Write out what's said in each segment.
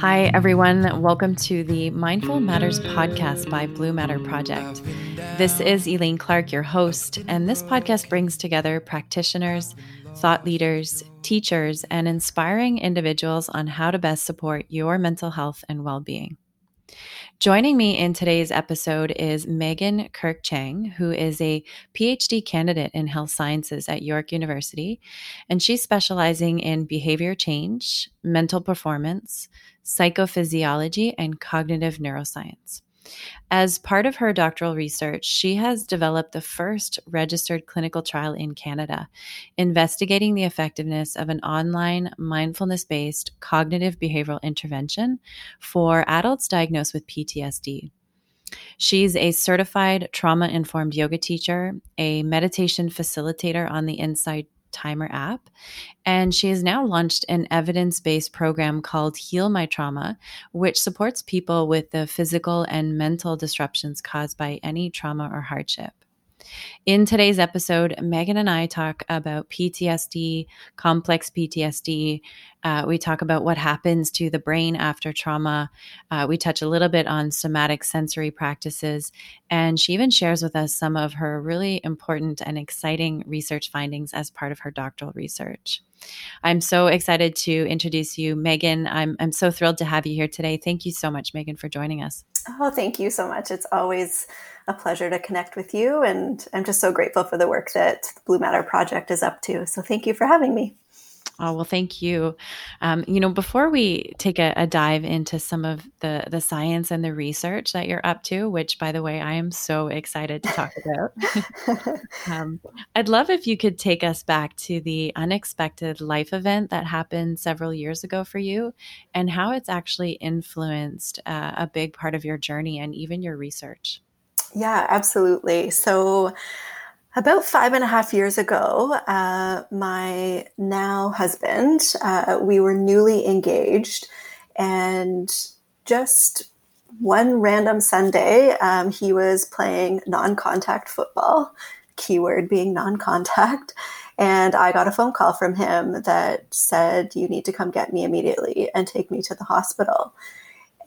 Hi, everyone. Welcome to the Mindful Matters podcast by Blue Matter Project. This is Elaine Clark, your host, and this podcast brings together practitioners, thought leaders, teachers, and inspiring individuals on how to best support your mental health and well being. Joining me in today's episode is Megan Kirk Chang, who is a PhD candidate in health sciences at York University, and she's specializing in behavior change, mental performance, psychophysiology, and cognitive neuroscience. As part of her doctoral research, she has developed the first registered clinical trial in Canada, investigating the effectiveness of an online mindfulness based cognitive behavioral intervention for adults diagnosed with PTSD. She's a certified trauma informed yoga teacher, a meditation facilitator on the Insight Timer app. And she has now launched an evidence based program called Heal My Trauma, which supports people with the physical and mental disruptions caused by any trauma or hardship. In today's episode, Megan and I talk about PTSD, complex PTSD. Uh, we talk about what happens to the brain after trauma. Uh, we touch a little bit on somatic sensory practices. And she even shares with us some of her really important and exciting research findings as part of her doctoral research. I'm so excited to introduce you, Megan. I'm, I'm so thrilled to have you here today. Thank you so much, Megan, for joining us. Oh, thank you so much. It's always a pleasure to connect with you. And I'm just so grateful for the work that the Blue Matter Project is up to. So thank you for having me. Oh well, thank you. Um, you know, before we take a, a, dive into some of the the science and the research that you're up to, which, by the way, I am so excited to talk about, um, I'd love if you could take us back to the unexpected life event that happened several years ago for you, and how it's actually influenced uh, a big part of your journey and even your research. Yeah, absolutely. So. About five and a half years ago, uh, my now husband, uh, we were newly engaged, and just one random Sunday, um, he was playing non contact football, keyword being non contact. And I got a phone call from him that said, You need to come get me immediately and take me to the hospital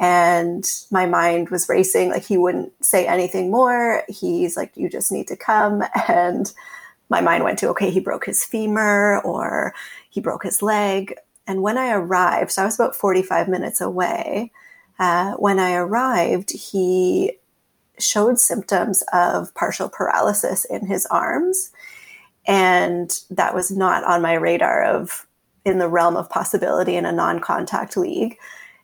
and my mind was racing like he wouldn't say anything more. He's like you just need to come. And my mind went to okay he broke his femur or he broke his leg. And when i arrived so i was about 45 minutes away uh, when i arrived he showed symptoms of partial paralysis in his arms. And that was not on my radar of in the realm of possibility in a non-contact league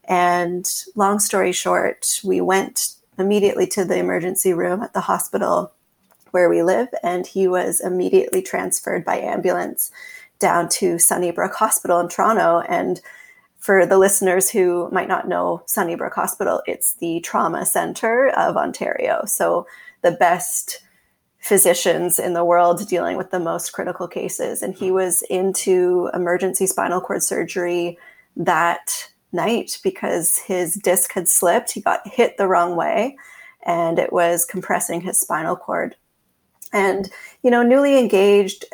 and long story short, we went immediately to the emergency room at the hospital where we live, and he was immediately transferred by ambulance down to Sunnybrook Hospital in Toronto. And for the listeners who might not know Sunnybrook Hospital, it's the trauma center of Ontario. So the best physicians in the world dealing with the most critical cases. And he was into emergency spinal cord surgery that night because his disc had slipped. He got hit the wrong way and it was compressing his spinal cord. And, you know, newly engaged,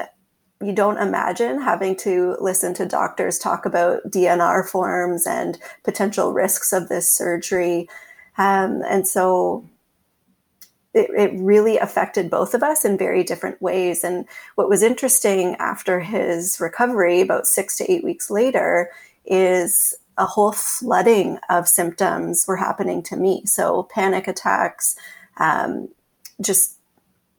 you don't imagine having to listen to doctors talk about DNR forms and potential risks of this surgery. Um, and so it, it, really affected both of us in very different ways. And what was interesting after his recovery, about six to eight weeks later, is a whole flooding of symptoms were happening to me. So panic attacks, um, just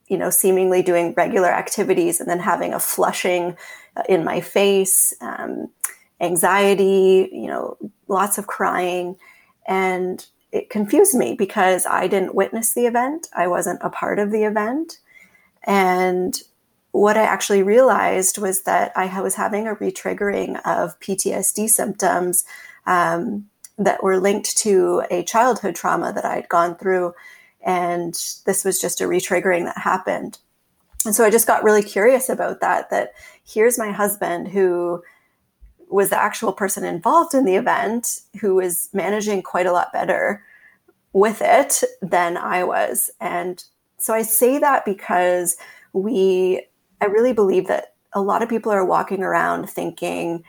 you know, seemingly doing regular activities and then having a flushing uh, in my face, um, anxiety, you know, lots of crying, and it confused me because I didn't witness the event. I wasn't a part of the event, and what I actually realized was that I was having a retriggering of PTSD symptoms um, that were linked to a childhood trauma that I had gone through. And this was just a retriggering that happened. And so I just got really curious about that. That here's my husband who was the actual person involved in the event who was managing quite a lot better with it than I was. And so I say that because we I really believe that a lot of people are walking around thinking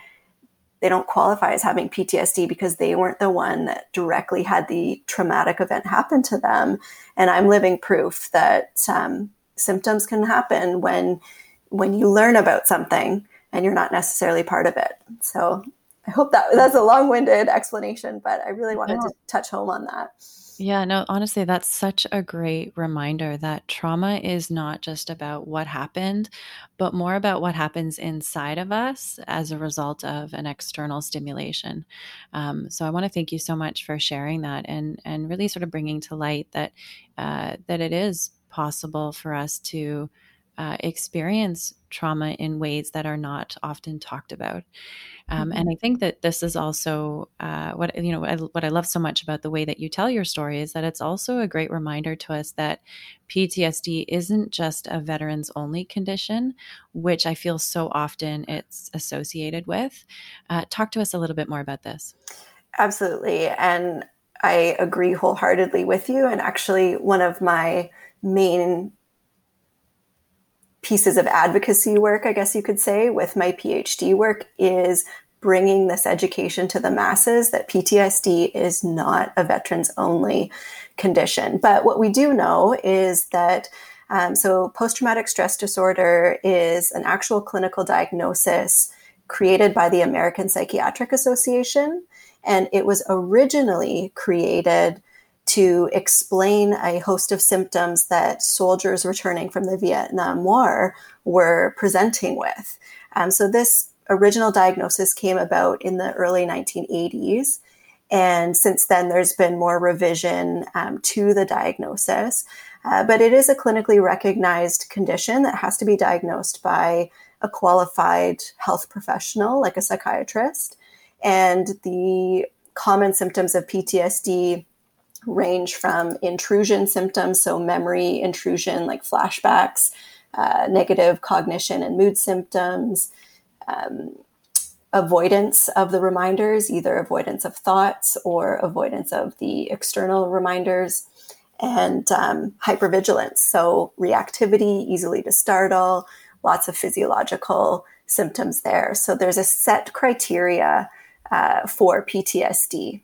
they don't qualify as having PTSD because they weren't the one that directly had the traumatic event happen to them. And I'm living proof that um, symptoms can happen when when you learn about something and you're not necessarily part of it. So I hope that that's a long-winded explanation, but I really wanted to touch home on that. Yeah, no, honestly, that's such a great reminder that trauma is not just about what happened, but more about what happens inside of us as a result of an external stimulation. Um, so I want to thank you so much for sharing that and and really sort of bringing to light that uh, that it is possible for us to uh, experience trauma in ways that are not often talked about. Um, mm-hmm. And I think that this is also uh, what you know. What I, what I love so much about the way that you tell your story is that it's also a great reminder to us that PTSD isn't just a veterans only condition, which I feel so often it's associated with. Uh, talk to us a little bit more about this. Absolutely, and I agree wholeheartedly with you. And actually, one of my main pieces of advocacy work, I guess you could say, with my PhD work is bringing this education to the masses that PTSD is not a veterans only condition. But what we do know is that um, so post traumatic stress disorder is an actual clinical diagnosis created by the American Psychiatric Association. And it was originally created to explain a host of symptoms that soldiers returning from the Vietnam War were presenting with. Um, so, this original diagnosis came about in the early 1980s. And since then, there's been more revision um, to the diagnosis. Uh, but it is a clinically recognized condition that has to be diagnosed by a qualified health professional, like a psychiatrist. And the common symptoms of PTSD range from intrusion symptoms, so memory intrusion like flashbacks, uh, negative cognition and mood symptoms, um, avoidance of the reminders, either avoidance of thoughts or avoidance of the external reminders, and um, hypervigilance, so reactivity, easily to startle, lots of physiological symptoms there. So there's a set criteria uh, for PTSD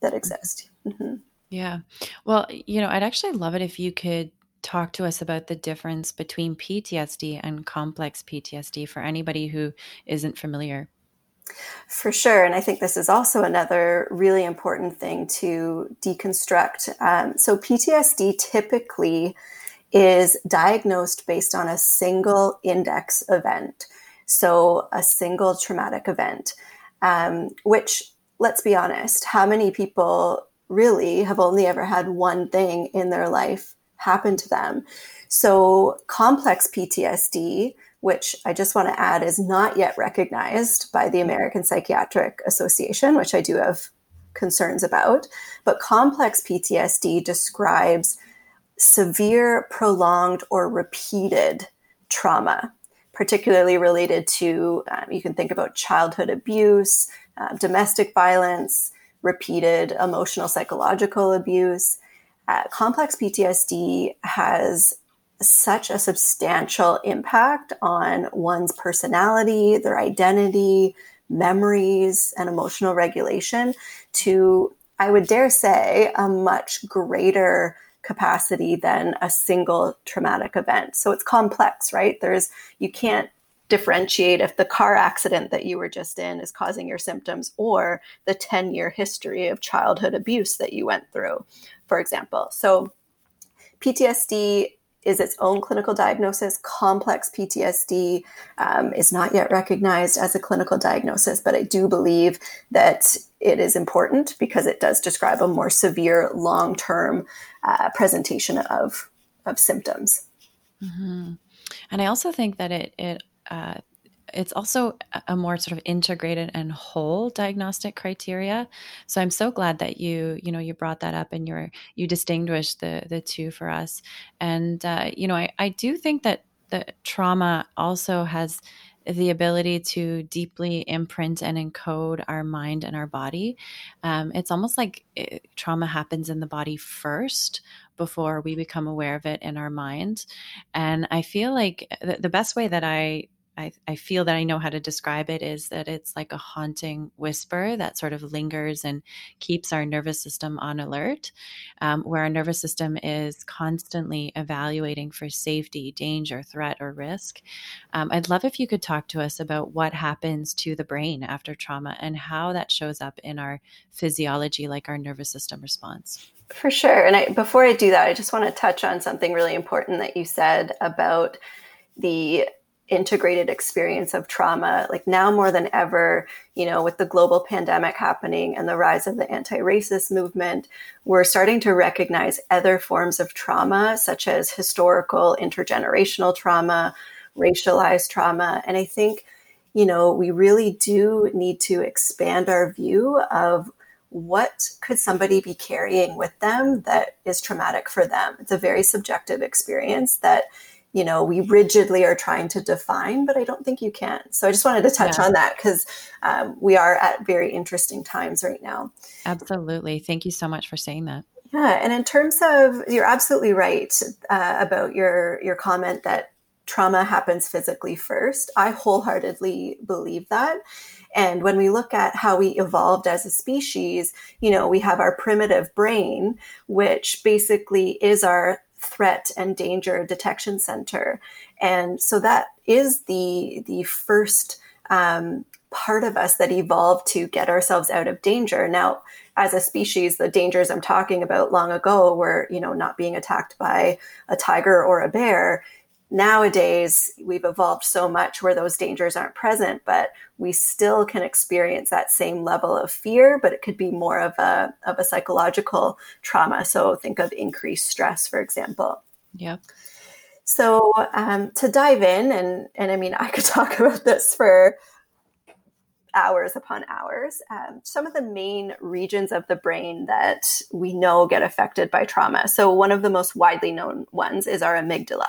that exist. Mm-hmm. Yeah. Well, you know, I'd actually love it if you could talk to us about the difference between PTSD and complex PTSD for anybody who isn't familiar. For sure. And I think this is also another really important thing to deconstruct. Um, so, PTSD typically is diagnosed based on a single index event. So, a single traumatic event, um, which, let's be honest, how many people really have only ever had one thing in their life happen to them. So, complex PTSD, which I just want to add is not yet recognized by the American Psychiatric Association, which I do have concerns about. But complex PTSD describes severe, prolonged, or repeated trauma, particularly related to, um, you can think about childhood abuse, uh, domestic violence, repeated emotional psychological abuse. Uh, complex PTSD has such a substantial impact on one's personality, their identity, memories, and emotional regulation to, I would dare say, a much greater capacity than a single traumatic event. So it's complex, right? There's, you can't differentiate if the car accident that you were just in is causing your symptoms or the 10 year history of childhood abuse that you went through, for example. So, PTSD is its own clinical diagnosis. Complex PTSD um, is not yet recognized as a clinical diagnosis, but I do believe that it is important because it does describe a more severe long term uh, presentation of, of symptoms. Mm-hmm. And I also think that it, it uh, it's also a more sort of integrated and whole diagnostic criteria so i'm so glad that you you know you brought that up and you're you distinguished the the two for us and uh, you know I, I do think that the trauma also has the ability to deeply imprint and encode our mind and our body. Um, it's almost like it, eh, trauma happens in the body first before we become aware of it in our mind. And I feel like the best way that I I, I feel that I know how to describe it is that it's like a haunting whisper that sort of lingers and keeps our nervous system on alert, um, where our nervous system is constantly evaluating for safety, danger, threat, or risk. Um, I'd love if you could talk to us about what happens to the brain after trauma and how that shows up in our physiology, like our nervous system response. For sure. And I, before I do that, I just want to touch on something really important that you said about the integrated experience of trauma like now more than ever you know with the global pandemic happening and the rise of the anti-racist movement we're starting to recognize other forms of trauma such as historical intergenerational trauma racialized trauma. And i think you know we really do need to expand our view of what could somebody be carrying with them that is traumatic for them. It's a very subjective experience that you know we rigidly are trying to define but i don't think you can. So i just wanted to touch yeah. on that because um, we are at very interesting times right now. Absolutely. Thank you so much for saying that. Yeah and in terms of you're absolutely right uh, about your your comment that trauma happens physically first. I wholeheartedly believe that. And when we look at how we evolved as a species, you know, we have our primitive brain, which basically is our threat and danger detection center. And so that is the the first um, part of us that evolved to get ourselves out of danger. Now, as a species, the dangers I'm talking about long ago were, you know, not being attacked by a tiger or a bear nowadays we've evolved so much where those dangers aren't present but we still can experience that same level of fear but it could be more of a of a psychological trauma. So think of increased stress for example. Yeah so um, to dive in and and i mean i could talk about this for hours upon hours. Um, some of the main regions of the brain that we know get affected by trauma. So, one of the most widely known ones is our amygdala.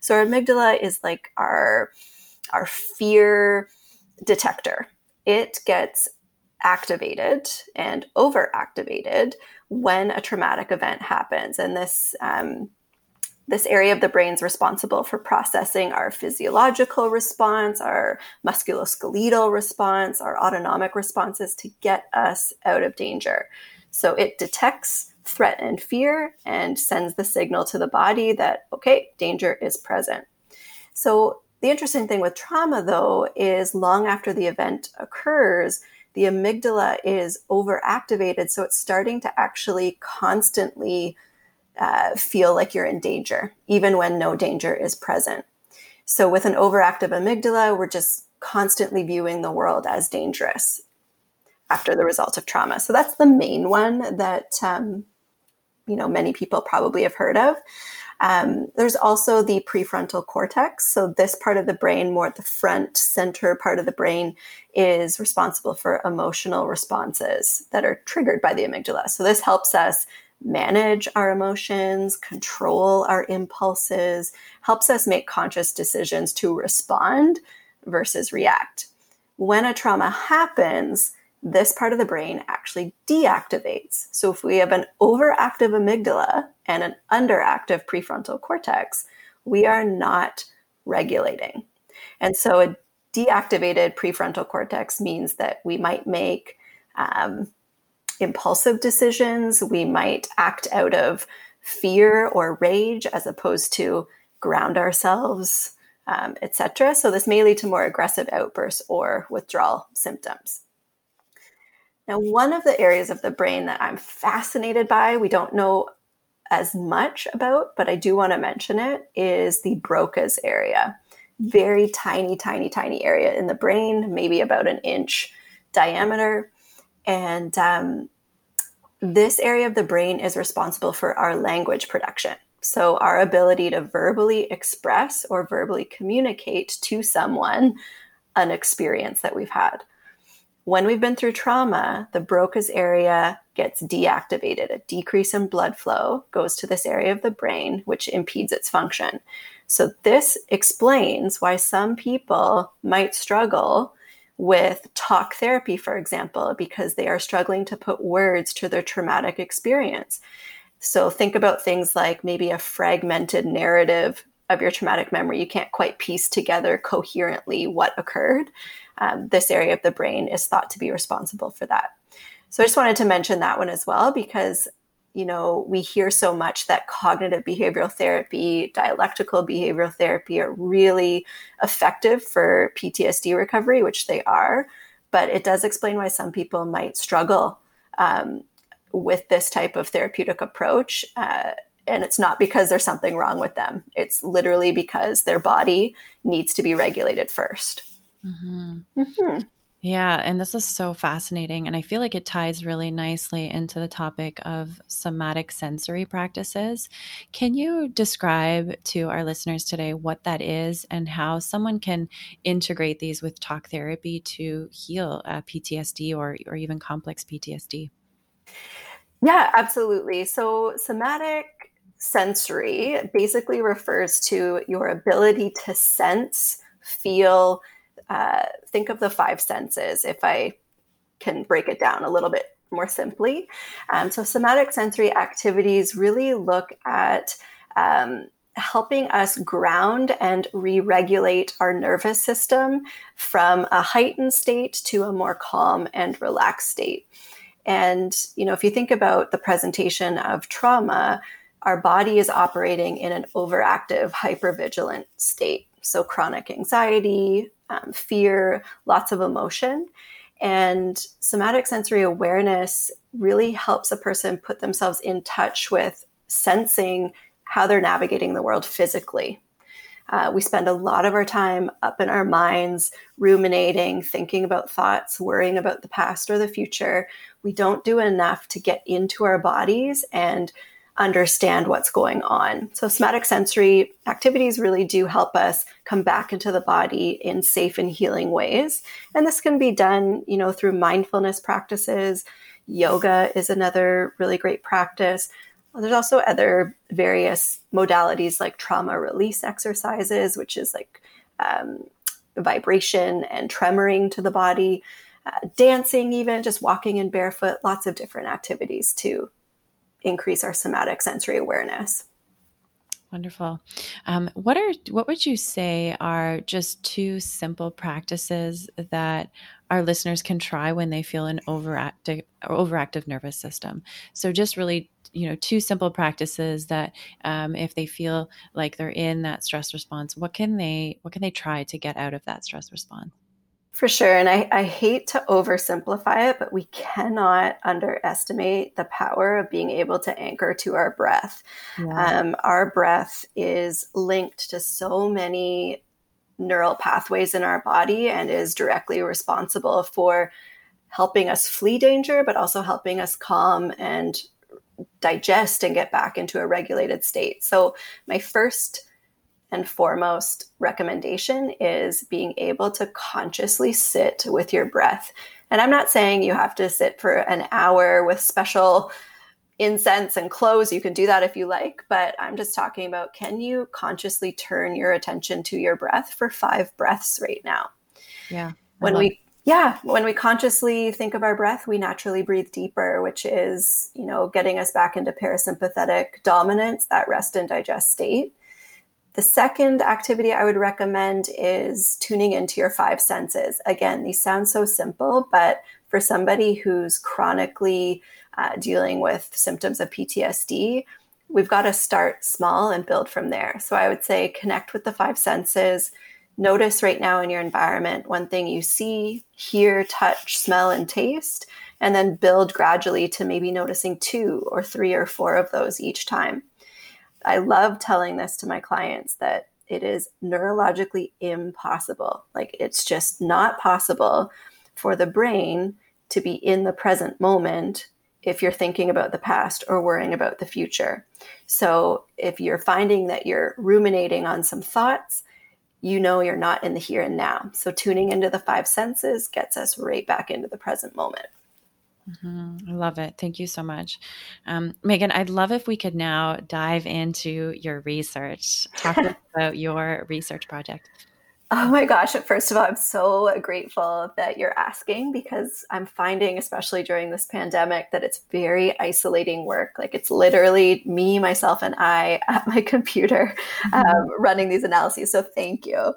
So, our amygdala is like our, our fear detector. It gets activated and overactivated when a traumatic event happens. And this um, this area of the brain is responsible for processing our physiological response, our musculoskeletal response, our autonomic responses to get us out of danger. So it detects threat and fear and sends the signal to the body that, okay, danger is present. So the interesting thing with trauma, though, is long after the event occurs, the amygdala is overactivated. So it's starting to actually constantly uh, feel like you're in danger, even when no danger is present. So, with an overactive amygdala, we're just constantly viewing the world as dangerous after the result of trauma. So, that's the main one that um, you know many people probably have heard of. Um, there's also the prefrontal cortex. So, this part of the brain, more at the front center part of the brain, is responsible for emotional responses that are triggered by the amygdala. So, this helps us manage our emotions, control our impulses, helps us make conscious decisions to respond versus react. When a trauma happens, this part of the brain actually deactivates. So if we have an overactive amygdala and an underactive prefrontal cortex, we are not regulating. And so a deactivated prefrontal cortex means that we might make um, impulsive decisions. We might act out of fear or rage as opposed to ground ourselves, um, etc. So this may lead to more aggressive outbursts or withdrawal symptoms. Now, one of the areas of the brain that I'm fascinated by, we don't know as much about, but I do want to mention it, is the Broca's area. Very tiny, tiny, tiny area in the brain, maybe about an inch diameter. And um, this area of the brain is responsible for our language production. So, our ability to verbally express or verbally communicate to someone an experience that we've had. When we've been through trauma, the Broca's area gets deactivated. A decrease in blood flow goes to this area of the brain, which impedes its function. So, this explains why some people might struggle with talk therapy, for example, because they are struggling to put words to their traumatic experience. So think about things like maybe a fragmented narrative of your traumatic memory, you can't quite piece together coherently what occurred. Um, this area of the brain is thought to be responsible for that. So I just wanted to mention that one as well because you know we hear so much that cognitive behavioral therapy, dialectical behavioral therapy are really effective for PTSD recovery, which they are. But it does explain why some people might struggle um, with this type of therapeutic approach. Uh, and it's not because there's something wrong with them. It's literally because their body needs to be regulated 1st mm-hmm. mm-hmm. Yeah, and this is so fascinating. And I feel like it ties really nicely into the topic of somatic sensory practices. Can you describe to our listeners today what that is and how someone can integrate these with talk therapy to heal uh, PTSD or, or even complex PTSD? Yeah, absolutely. So, somatic sensory basically refers to your ability to sense, feel, uh, think of the five senses if I can break it down a little bit more simply. Um, so, somatic sensory activities really look at um, helping us ground and re regulate our nervous system from a heightened state to a more calm and relaxed state. And, you know, if you think about the presentation of trauma, our body is operating in an overactive, hypervigilant state. So, chronic anxiety, um, fear, lots of emotion. And somatic sensory awareness really helps a person put themselves in touch with sensing how they're navigating the world physically. Uh, we spend a lot of our time up in our minds, ruminating, thinking about thoughts, worrying about the past or the future. We don't do enough to get into our bodies and understand what's going on. So, somatic sensory activities really do help us come back into the body in safe and healing ways. And this can be done, you know, through mindfulness practices. Yoga is another really great practice. There's also other various modalities like trauma release exercises, which is like um, vibration and tremoring to the body, uh, dancing, even just walking in barefoot, lots of different activities to increase our somatic sensory awareness. Wonderful. Um, what are what would you say are just two simple practices that our listeners can try when they feel an overactive overactive nervous system? So just really, you know, two simple practices that um, if they feel like they're in that stress response, what can they what can they try to get out of that stress response? For sure. And I, I hate to oversimplify it, but we cannot underestimate the power of being able to anchor to our breath. Yeah. Um, our breath is linked to so many neural pathways in our body and is directly responsible for helping us flee danger, but also helping us calm and digest and get back into a regulated state. So, my first and foremost recommendation is being able to consciously sit with your breath. And I'm not saying you have to sit for an hour with special incense and clothes. You can do that if you like, but I'm just talking about can you consciously turn your attention to your breath for five breaths right now? Yeah. When we yeah, when we consciously think of our breath, we naturally breathe deeper, which is, you know, getting us back into parasympathetic dominance, that rest and digest state. The second activity I would recommend is tuning into your five senses. Again, these sound so simple, but for somebody who's chronically uh, dealing with symptoms of PTSD, we've got to start small and build from there. So I would say connect with the five senses. Notice right now in your environment one thing you see, hear, touch, smell, and taste, and then build gradually to maybe noticing two or three or four of those each time. I love telling this to my clients that it is neurologically impossible. Like it's just not possible for the brain to be in the present moment if you're thinking about the past or worrying about the future. So if you're finding that you're ruminating on some thoughts, you know you're not in the here and now. So tuning into the five senses gets us right back into the present moment. Mm-hmm. I love it. Thank you so much. Um, Megan, I'd love if we could now dive into your research. Talk about your research project. Oh my gosh. First of all, I'm so grateful that you're asking because I'm finding, especially during this pandemic, that it's very isolating work. Like it's literally me, myself, and I at my computer mm-hmm. um, running these analyses. So thank you.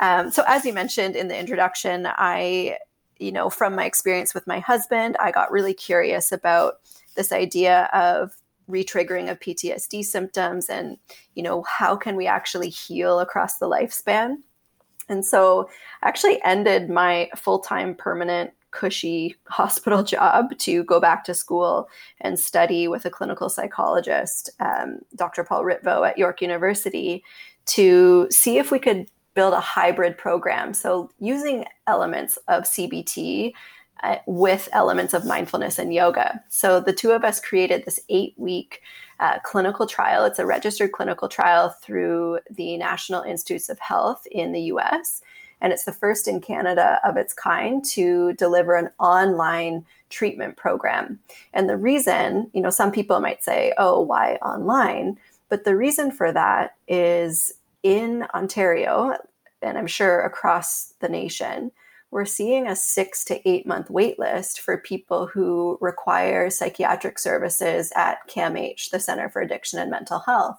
Um, so, as you mentioned in the introduction, I, you know, from my experience with my husband, I got really curious about this idea of retriggering of PTSD symptoms and, you know, how can we actually heal across the lifespan? And so I actually ended my full time permanent cushy hospital job to go back to school and study with a clinical psychologist, um, Dr. Paul Ritvo at York University, to see if we could build a hybrid program. So, using elements of CBT uh, with elements of mindfulness and yoga. So, the two of us created this eight week uh, clinical trial. It's a registered clinical trial through the National Institutes of Health in the US. And it's the first in Canada of its kind to deliver an online treatment program. And the reason, you know, some people might say, oh, why online? But the reason for that is in Ontario, and I'm sure across the nation, we're seeing a six to eight month wait list for people who require psychiatric services at CAMH, the Center for Addiction and Mental Health.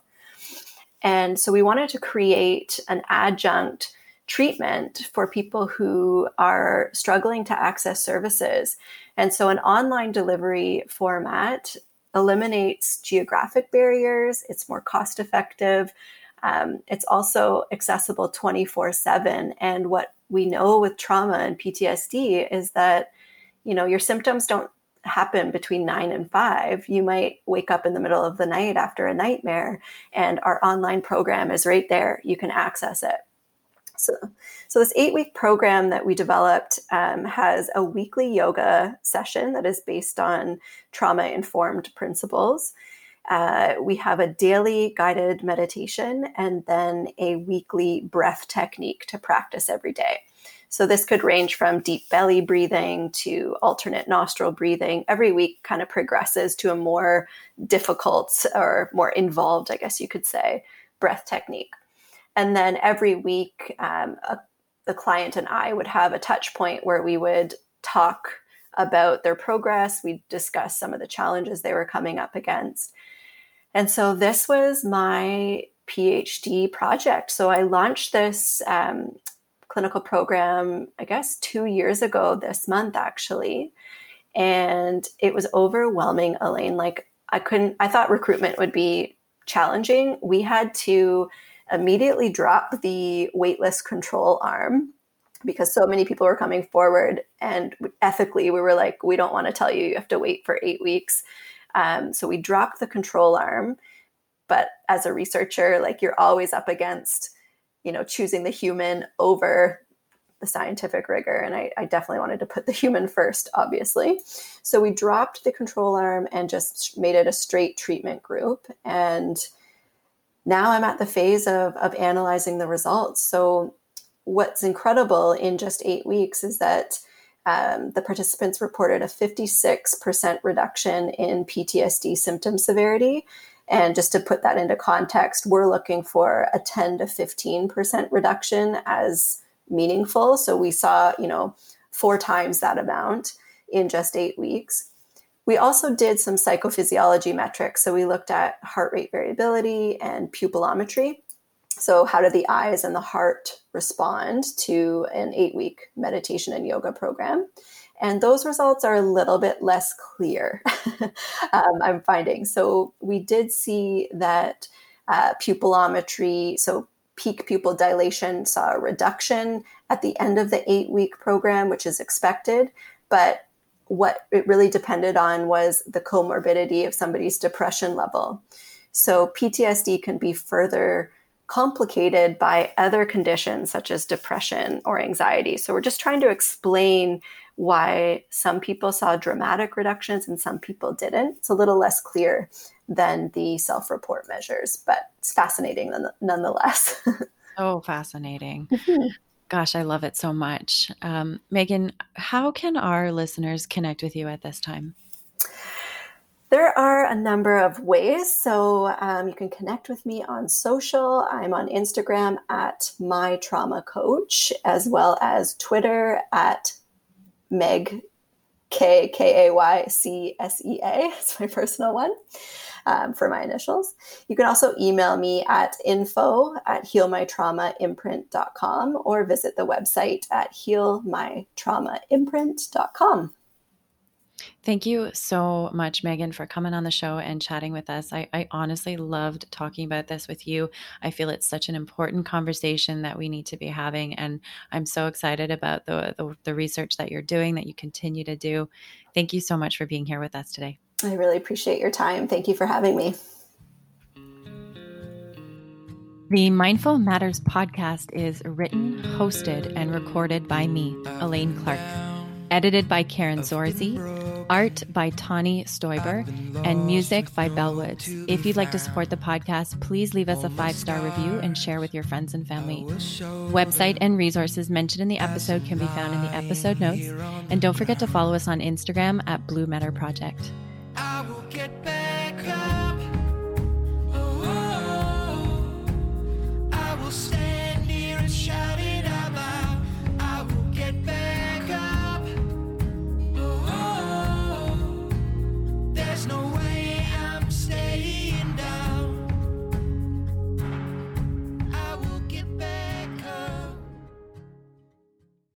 And so we wanted to create an adjunct treatment for people who are struggling to access services. And so an online delivery format eliminates geographic barriers, it's more cost effective. Um, it's also accessible 24 7. And what we know with trauma and PTSD is that, you know, your symptoms don't happen between nine and five. You might wake up in the middle of the night after a nightmare, and our online program is right there. You can access it. So, so this eight week program that we developed um, has a weekly yoga session that is based on trauma informed principles. Uh, we have a daily guided meditation and then a weekly breath technique to practice every day. So this could range from deep belly breathing to alternate nostril breathing. Every week kind of progresses to a more difficult or more involved, I guess you could say, breath technique. And then every week, um, a, the client and I would have a touch point where we would talk about their progress. We'd discuss some of the challenges they were coming up against. And so this was my PhD project. So I launched this um, clinical program, I guess, two years ago this month, actually. And it was overwhelming, Elaine. Like, I couldn't, I thought recruitment would be challenging. We had to immediately drop the waitlist control arm because so many people were coming forward. And ethically, we were like, we don't want to tell you you have to wait for eight weeks. Um, so we dropped the control arm. But as a researcher, like you're always up against, you know, choosing the human over the scientific rigor. And I, I, definitely wanted to put the human first, obviously. So we dropped the control arm and just made it a straight treatment group. And now I'm at the phase of, of analyzing the results. So what's incredible in just eight weeks is that um, the participants reported a 56% reduction in PTSD symptom severity. And just to put that into context, we're looking for a 10 to 15% reduction as meaningful. So we saw, you know, four times that amount in just eight weeks. We also did some psychophysiology metrics. So we looked at heart rate variability and pupillometry. So, how do the eyes and the heart respond to an eight week meditation and yoga program? And those results are a little bit less clear, um, I'm finding. So, we did see that uh, pupillometry, so peak pupil dilation, saw a reduction at the end of the eight week program, which is expected. But what it really depended on was the comorbidity of somebody's depression level. So, PTSD can be further complicated by other conditions such as depression or anxiety. So we're just trying to explain why some people saw dramatic reductions and some people didn't. It's a little less clear than the self report measures, but it's fascinating nonetheless. oh, fascinating. Gosh, I love it so much. Um, Megan, how can our listeners connect with you at this time? There are a number of ways. So um, you can connect with me on social. I'm on Instagram at my trauma coach, as well as Twitter at Meg K K A Y C S E A. It's my personal one um, for my initials. You can also email me at info at healmytraumaimprint.com or visit the website at healmytraumaimprint.com. Thank you so much, Megan, for coming on the show and chatting with us. I, I, honestly loved talking about this with you. I feel it's such an important conversation that we need to be having. And I'm so excited about the, the, the research that you're doing, that you continue to do. Thank you so much for being here with us today. I really appreciate your time. Thank you for having me. The Mindful Matters podcast is written, hosted, and recorded by me, Elaine Clark. Edited by Karen Zorzi, art by Tani Stoiber, and music by Bellwoods. If you'd like to support the podcast, please leave us a five star review and share with your friends and family. Website and resources mentioned in the episode can be found in the episode notes. And don't forget to follow us on Instagram at Blue Matter Project.